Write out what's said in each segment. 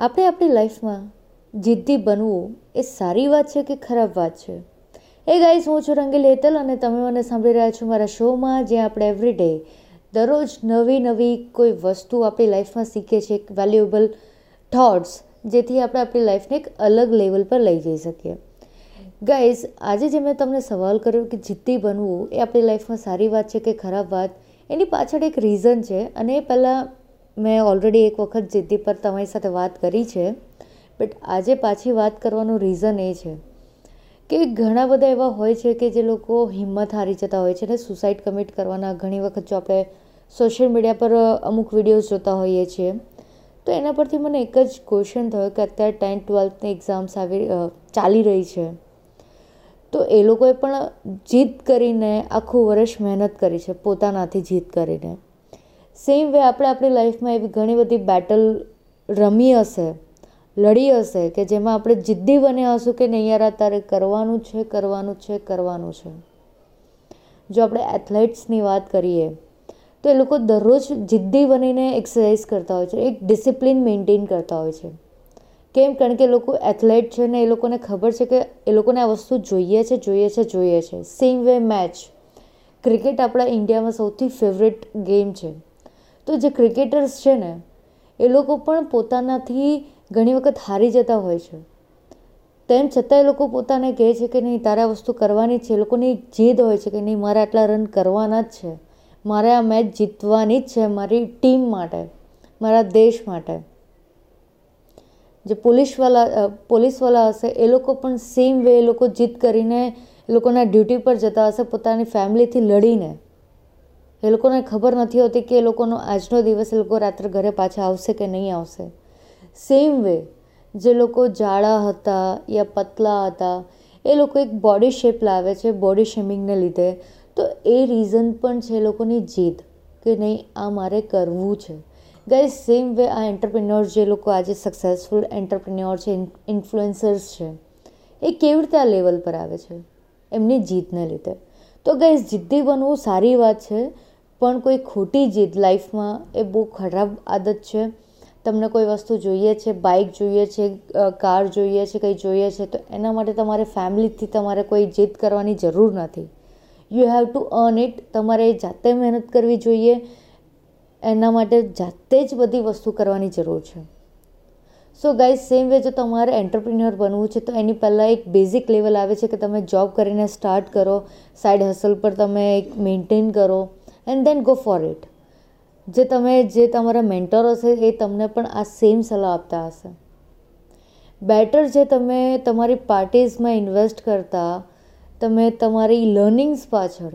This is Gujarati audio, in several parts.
આપણે આપણી લાઈફમાં જિદ્દી બનવું એ સારી વાત છે કે ખરાબ વાત છે? એ ગાઈસ હું છું રંગીલ હેતલ અને તમે મને સાંભળી રહ્યા છો મારા શોમાં, જ્યાં આપણે એવરીડે દરરોજ નવી નવી કોઈ વસ્તુ આપણી લાઈફમાં શીખીએ છીએ એક વેલ્યુએબલ થોટ્સ જેથી આપણે આપણી લાઈફને એક અલગ લેવલ પર લઈ જઈ શકીએ. ગાઈઝ આજે જે મેં તમને સવાલ કર્યો કે જિદ્દી બનવું એ આપણી લાઈફમાં સારી વાત છે કે ખરાબ વાત, એની પાછળ એક રીઝન છે અને એ પહેલાં મેં ઓલરેડી એક વખત જિદ્દી પર તમારી સાથે વાત કરી છે બટ આજે પાછી વાત કરવાનું રીઝન એ છે કે ઘણા બધા એવા હોય છે કે જે લોકો હિંમત હારી જતા હોય છે ને સુસાઇડ કમિટ કરવાના. ઘણી વખત જો આપણે સોશિયલ મીડિયા પર અમુક વિડીયોઝ જોતા હોઈએ છીએ, તો એના પરથી મને એક જ ક્વેશ્ચન થયો કે અત્યારે ટેન્થ ટ્વેલ્થની એક્ઝામ્સ આવી ચાલી રહી છે. તો એ લોકોએ પણ જીત કરીને આખું વર્ષ મહેનત કરી છે, પોતાનાથી જીત કરીને. સેમ વે આપણે આપણી લાઈફમાં એવી ઘણી બધી બેટલ રમી હશે, લડી હશે કે જેમાં આપણે જિદ્દી બન્યા હશું કે નહીં યાર તારે કરવાનું છે કરવાનું છે કરવાનું છે. જો આપણે એથ્લેટ્સની વાત કરીએ, તો એ લોકો દરરોજ જિદ્દી બનીને એક્સરસાઇઝ કરતા હોય છે, એક ડિસિપ્લિન મેન્ટેન કરતા હોય છે. કેમ? કારણ કે એ લોકો એથ્લેટ છે ને એ લોકોને ખબર છે કે એ લોકોને આ વસ્તુ જોઈએ છે જોઈએ છે જોઈએ છે. સેમ વે મેચ ક્રિકેટ આપણા ઇન્ડિયામાં સૌથી ફેવરેટ ગેમ છે. તો જે ક્રિકેટર્સ છે ને, એ લોકો પણ પોતાનાથી ઘણી વખત હારી જતા હોય છે. તેમ છતાં એ લોકો પોતાને કહે છે કે નહીં, તારે આ વસ્તુ કરવાની છે. એ લોકોની જીદ હોય છે કે નહીં, મારે આટલા રન કરવાના જ છે. મારે આ મેચ જીતવાની જ છે મારી ટીમ માટે, મારા દેશ માટે. જે પોલીસવાળા પોલીસવાળા હશે, એ લોકો પણ સેમ વે એ લોકો જીત કરીને, એ લોકોના ડ્યુટી પર જતા હશે, પોતાની ફેમિલીથી લડીને. એ લોકોને ખબર નથી હોતી કે એ લોકોનો આજનો દિવસ એ લોકો રાત્રે ઘરે પાછા આવશે કે નહીં આવશે. સેમ વે જે લોકો જાડા હતા યા પતલા હતા, એ લોકો એક બોડી શેપ લાવે છે બોડી શેમિંગને લીધે. તો એ રીઝન પણ છે એ લોકોની જીદ કે નહીં, આ મારે કરવું છે. ગાઈઝ સેમ વે આ એન્ટરપ્રિન્યોર જે લોકો આજે સક્સેસફુલ એન્ટરપ્રિન્યોર છે ઇન્ફ્લુએન્સર્સ છે, એ કેવી રીતે આ લેવલ પર આવે છે? એમની જીતને લીધે. તો ગાઈઝ જિદ્દી બનવું સારી વાત છે પણ કોઈ ખોટી જીદ લાઈફમાં એ બહુ ખરાબ આદત છે. તમને કોઈ વસ્તુ જોઈએ છે બાઇક જોઈએ છે કાર જોઈએ છે, કંઈ જોઈએ છે, તો એના માટે તમારે ફેમિલીથી તમારે કોઈ જીદ કરવાની જરૂર નથી. You have to earn it તમારે જાતે મહેનત કરવી જોઈએ. એના માટે જાતે જ બધી વસ્તુ કરવાની જરૂર છે. સો ગાઈઝ સેમ વે જો તમારે એન્ટરપ્રિન્યોર બનવું છે, તો એની પહેલાં એક બેઝિક લેવલ આવે છે કે તમે જોબ કરીને સ્ટાર્ટ કરો. સાઈડ હસલ પર તમે એક મેન્ટેન કરો. And then go for it. જે તમે, જે તમારા મેન્ટર હશે એ તમને પણ આ સેમ સલાહ આપતા હશે. બેટર જે તમે તમારી પાર્ટીઝમાં ઇન્વેસ્ટ કરતા, તમે તમારી લર્નિંગ્સ પાછળ,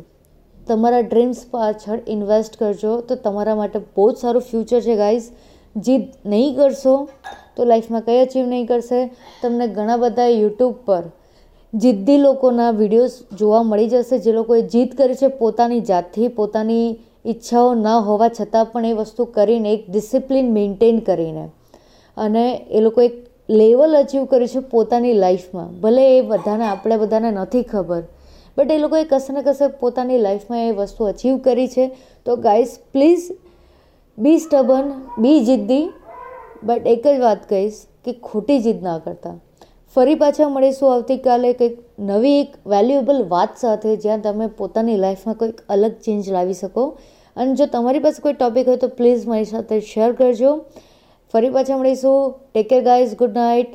તમારા ડ્રીમ્સ પાછળ ઇન્વેસ્ટ કરજો, તો તમારા માટે બહુ જ સારું ફ્યુચર છે ગાઈઝ. જીદ નહીં કરશો તો લાઈફમાં કંઈ અચીવ નહીં કરશે. તમને ઘણા બધા યુટ્યુબ પર જિદ્દી લોકોના વિડીયોઝ જોવા મળી જશે. જે લોકોએ જીદ કરી છે પોતાની જાતથી, પોતાની ઈચ્છાઓ ન હોવા છતાં પણ એ વસ્તુ કરીને એક ડિસિપ્લિન મેન્ટેન કરીને અને એ લોકો એક લેવલ અચીવ કર્યું છે પોતાની લાઈફમાં. ભલે એ બધાને, આપણે બધાને નથી ખબર, બટ એ લોકોએ કશે ને કશે પોતાની લાઈફમાં એ વસ્તુ અચીવ કરી છે. તો guys, please be stubborn, be જિદ્દી, but એક જ વાત કહીશ કે ખોટી જીદ ના કરતા. ફરી પાછા મળીશું આવતીકાલે કંઈક નવી એક વેલ્યુએબલ વાત સાથે જ્યાં તમે પોતાની લાઈફમાં કોઈક અલગ ચેન્જ લાવી શકો. અને જો તમારી પાસે કોઈ ટોપિક હોય તો પ્લીઝ મારી સાથે શેર કરજો. ફરી પાછા મળીશું. Take care guys good night